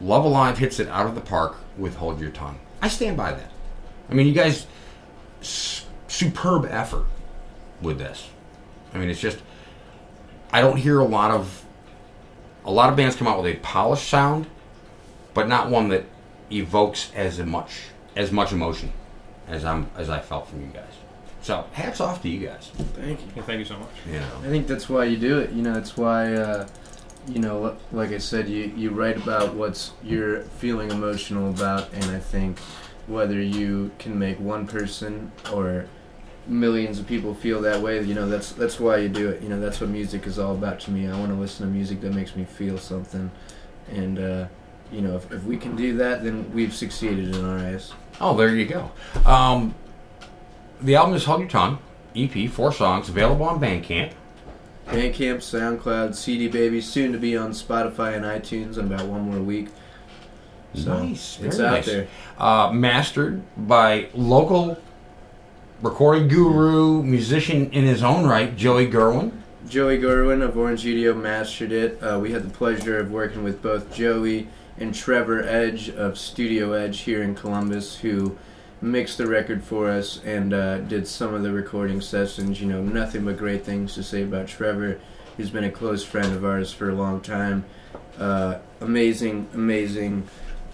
Love Alive hits it out of the park with Hold Your Tongue. I stand by that. I mean, you guys, superb effort with this. I mean, it's just I don't hear a lot of a lot of bands come out with a polished sound, but not one that evokes as much as much emotion as I'm as I felt from you guys. So hats off to you guys. Thank you. Well, thank you so much. You know. I think that's why you do it. You know, it's why, uh, you know, like I said, you, you write about what's you're feeling emotional about, and I think whether you can make one person or millions of people feel that way, you know, that's that's why you do it. You know, that's what music is all about to me. I want to listen to music that makes me feel something, and uh, you know, if, if we can do that, then we've succeeded in our eyes. Oh, there you go. Um, the album is Hold Your Tongue, EP, four songs, available on Bandcamp. Bandcamp, SoundCloud, CD Baby, soon to be on Spotify and iTunes in about one more week. So nice, it's out nice. there. Uh, mastered by local recording guru, musician in his own right, Joey Gerwin. Joey Gerwin of Orange Studio mastered it. Uh, we had the pleasure of working with both Joey and Trevor Edge of Studio Edge here in Columbus, who mixed the record for us and uh, did some of the recording sessions. You know, nothing but great things to say about Trevor, who's been a close friend of ours for a long time. Uh, amazing, amazing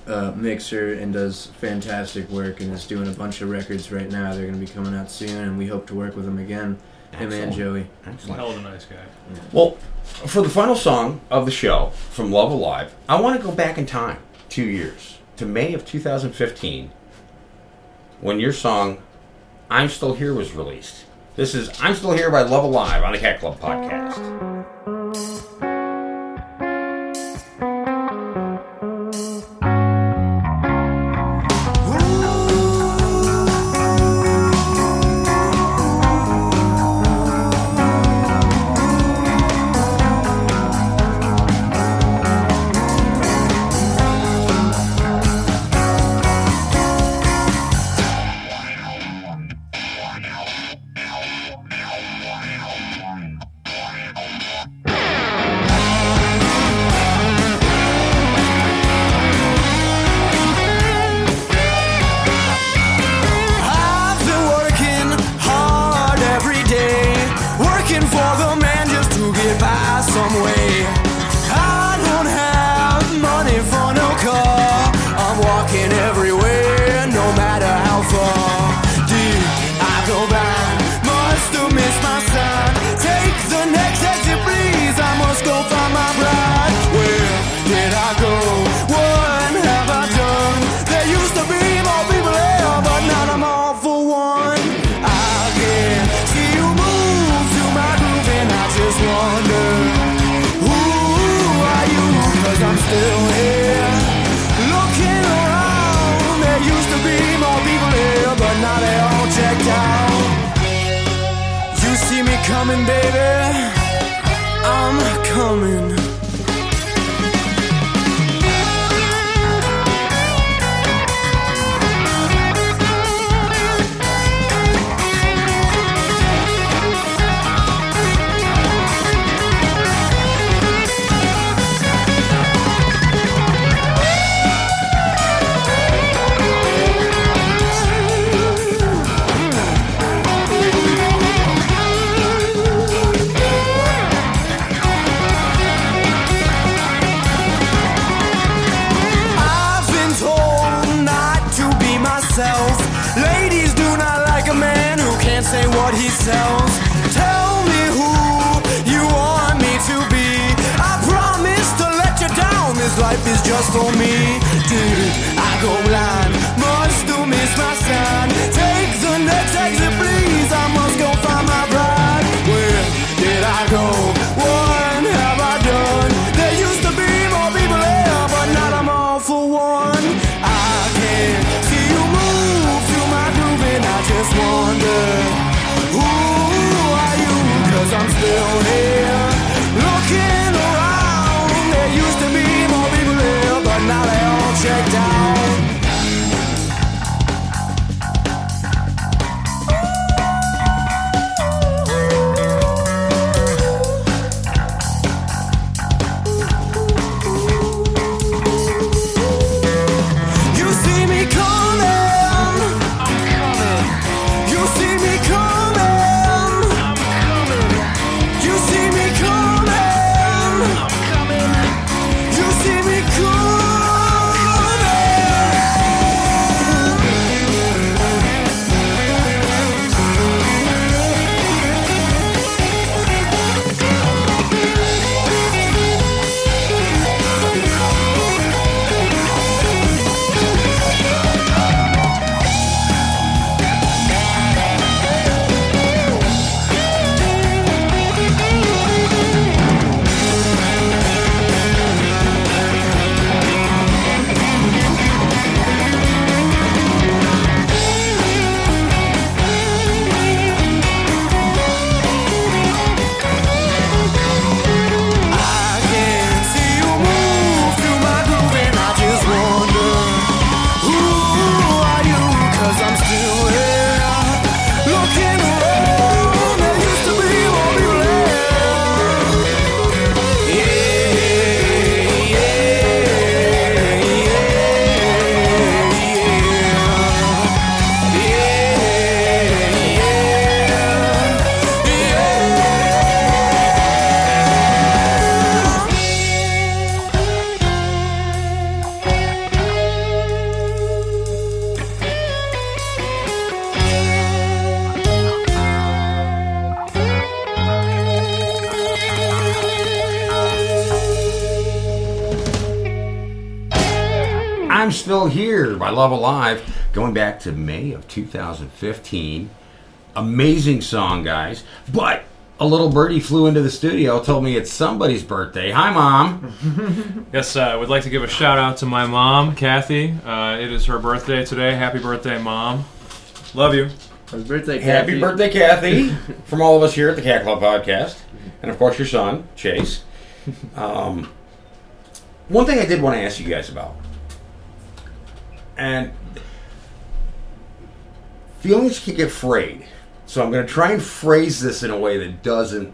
uh, mixer and does fantastic work and is doing a bunch of records right now. They're going to be coming out soon, and we hope to work with him again. Him and Excellent. Joey. He's a hell of a nice guy. Well, for the final song of the show from Love Alive, I want to go back in time two years to May of 2015 when your song I'm Still Here was released. This is I'm Still Here by Love Alive on the Cat Club podcast. Here by Love Alive, going back to May of 2015. Amazing song, guys. But a little birdie flew into the studio, told me it's somebody's birthday. Hi, Mom. (laughs) Yes, uh, I would like to give a shout out to my mom, Kathy. Uh, it is her birthday today. Happy birthday, Mom. Love you. Happy birthday, Kathy. Happy birthday, Kathy, (laughs) from all of us here at the Cat Club Podcast. And of course, your son, Chase. Um, one thing I did want to ask you guys about, and feelings can get frayed. So I'm going to try and phrase this in a way that doesn't,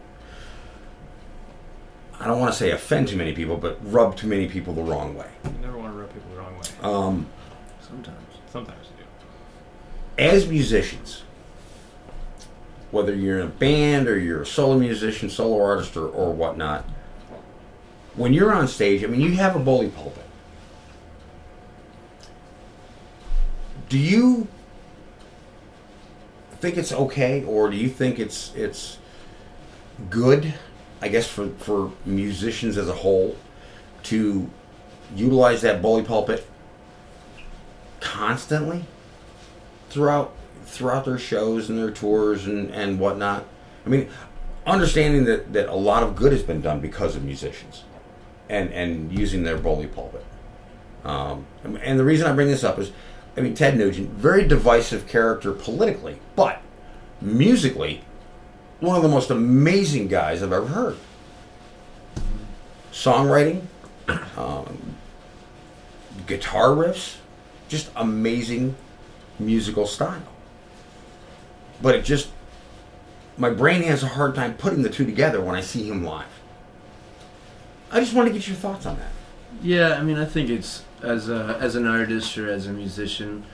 I don't want to say offend too many people, but rub too many people the wrong way. You never want to rub people the wrong way. Um, Sometimes. Sometimes you do. as musicians, whether you're in a band or you're a solo musician, solo artist, or, or whatnot, when you're on stage, I mean, you have a bully pulpit. Do you think it's okay, or do you think it's it's good? I guess for for musicians as a whole to utilize that bully pulpit constantly throughout throughout their shows and their tours and, and whatnot. I mean, understanding that, that a lot of good has been done because of musicians and, and using their bully pulpit. Um, and the reason I bring this up is, I mean, Ted Nugent, very divisive character politically, but musically, one of the most amazing guys I've ever heard. Songwriting, um, guitar riffs, just amazing musical style. But it just, my brain has a hard time putting the two together when I see him live. I just want to get your thoughts on that. Yeah, I mean, I think it's as a as an artist or as a musician,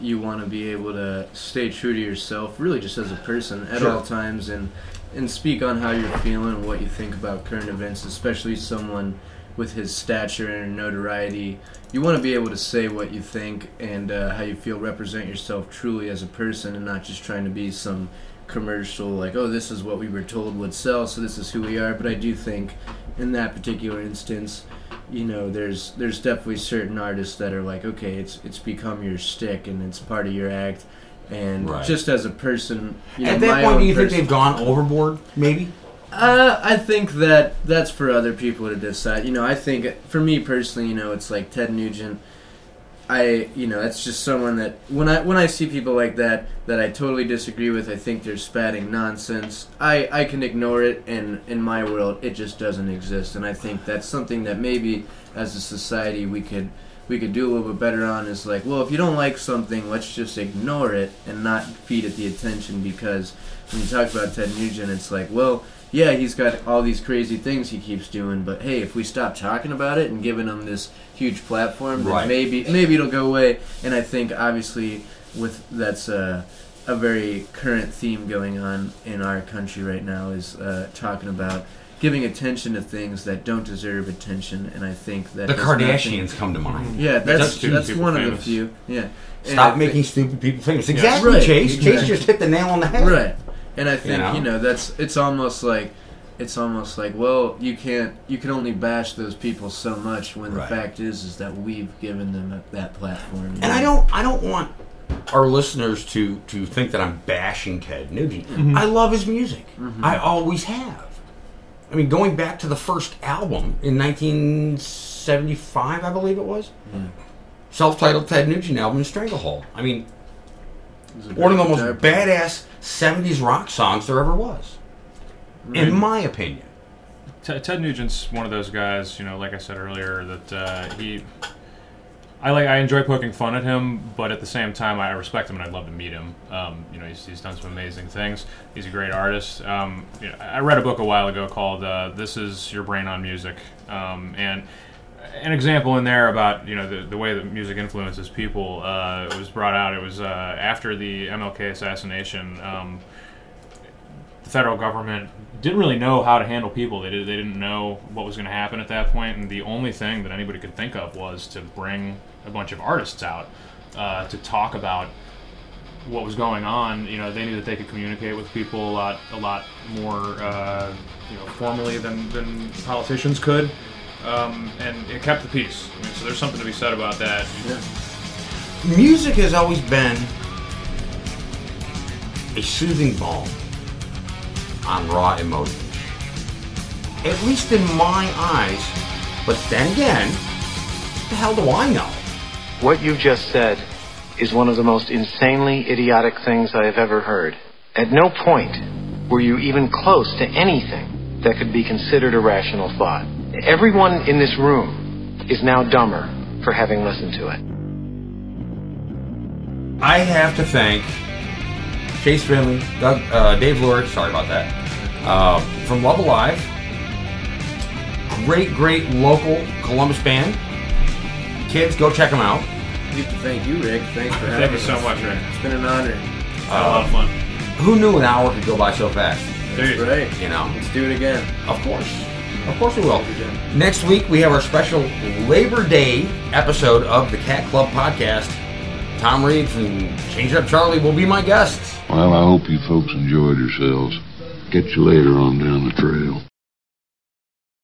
you want to be able to stay true to yourself, really just as a person at Sure. all times, and and speak on how you're feeling and what you think about current events, especially someone with his stature and notoriety. You want to be able to say what you think and uh, how you feel, represent yourself truly as a person, and not just trying to be some commercial, like oh this is what we were told would sell, so this is who we are. But I do think in that particular instance, you know, there's there's definitely certain artists that are like okay, it's it's become your stick and it's part of your act. And Right. just as a person, you know, At that point, do you think they've gone overboard? Maybe. uh, I think that that's for other people to decide. You know, I think for me personally, you know, it's like Ted Nugent. I, you know, that's just someone that when I when I see people like that that I totally disagree with, I think they're spatting nonsense. I I can ignore it, and in my world, it just doesn't exist. And I think that's something that maybe as a society we could we could do a little bit better on. Is like, well, if you don't like something, let's just ignore it and not feed it the attention because when you talk about Ted Nugent, it's like, well, yeah, he's got all these crazy things he keeps doing, but hey, if we stop talking about it and giving him this huge platform, then Right. maybe maybe it'll go away. And I think obviously with that's a a very current theme going on in our country right now is uh, talking about giving attention to things that don't deserve attention. And I think that The there's nothing- Kardashians come to mind. Yeah, That's that's stupid that's people one of the few. Yeah. Stop I thi- making stupid people famous. Yeah. Exactly, Right, Chase. Chase exactly. just hit the nail on the head. Right. And I think know? you know, that's it's almost like it's almost like well you can't you can only bash those people so much when Right. the fact is is that we've given them that- that platform. you And I don't, I don't want our listeners to to think that I'm bashing Ted Nugent. Mhm. I love his music. Mhm. I always have. I mean, going back to the first album in 1975, I believe it was, self-titled Ted Nugent album, Stranglehold. I mean, a one of the most guitar badass 70s rock songs there ever was, in my opinion. Ted, Ted Nugent's one of those guys, you know, like I said earlier, that uh, he. I like. I enjoy poking fun at him, but at the same time, I respect him and I'd love to meet him. Um, you know, he's, he's done some amazing things. He's a great artist. Um, you know, I read a book a while ago called uh, "This Is Your Brain on Music," um, and an example in there about you know the, the way that music influences people uh, was brought out. It was uh, after the MLK assassination. Um, the federal government didn't really know how to handle people. They, did, they didn't know what was going to happen at that point, and the only thing that anybody could think of was to bring a bunch of artists out uh, to talk about what was going on. You know, they knew that they could communicate with people a lot, a lot more, uh, you know, formally than, than politicians could, um, and it kept the peace. I mean, so there's something to be said about that. Music has always been a soothing balm on raw emotions. At least in my eyes. But then again, the hell do I know? What you just said is one of the most insanely idiotic things I have ever heard. At no point were you even close to anything that could be considered a rational thought. Everyone in this room is now dumber for having listened to it. I have to thank Chase Finley, Doug, uh, Dave Lord, sorry about that, uh, from Love Alive. Great, great local Columbus band. Kids, go check them out. Thank you, Rick. Thanks for having (laughs) Thank having you so us. much, Rick. It's been an honor. Had a lot of fun. Who knew an hour could go by so fast? That's right. You know? Let's do it again. Of course. Of course we will. Next week we have our special Labor Day episode of the Cat Club podcast. Tom Reed from Change Up Charlie will be my guest. Well, I hope you folks enjoyed yourselves. Catch you later on down the trail.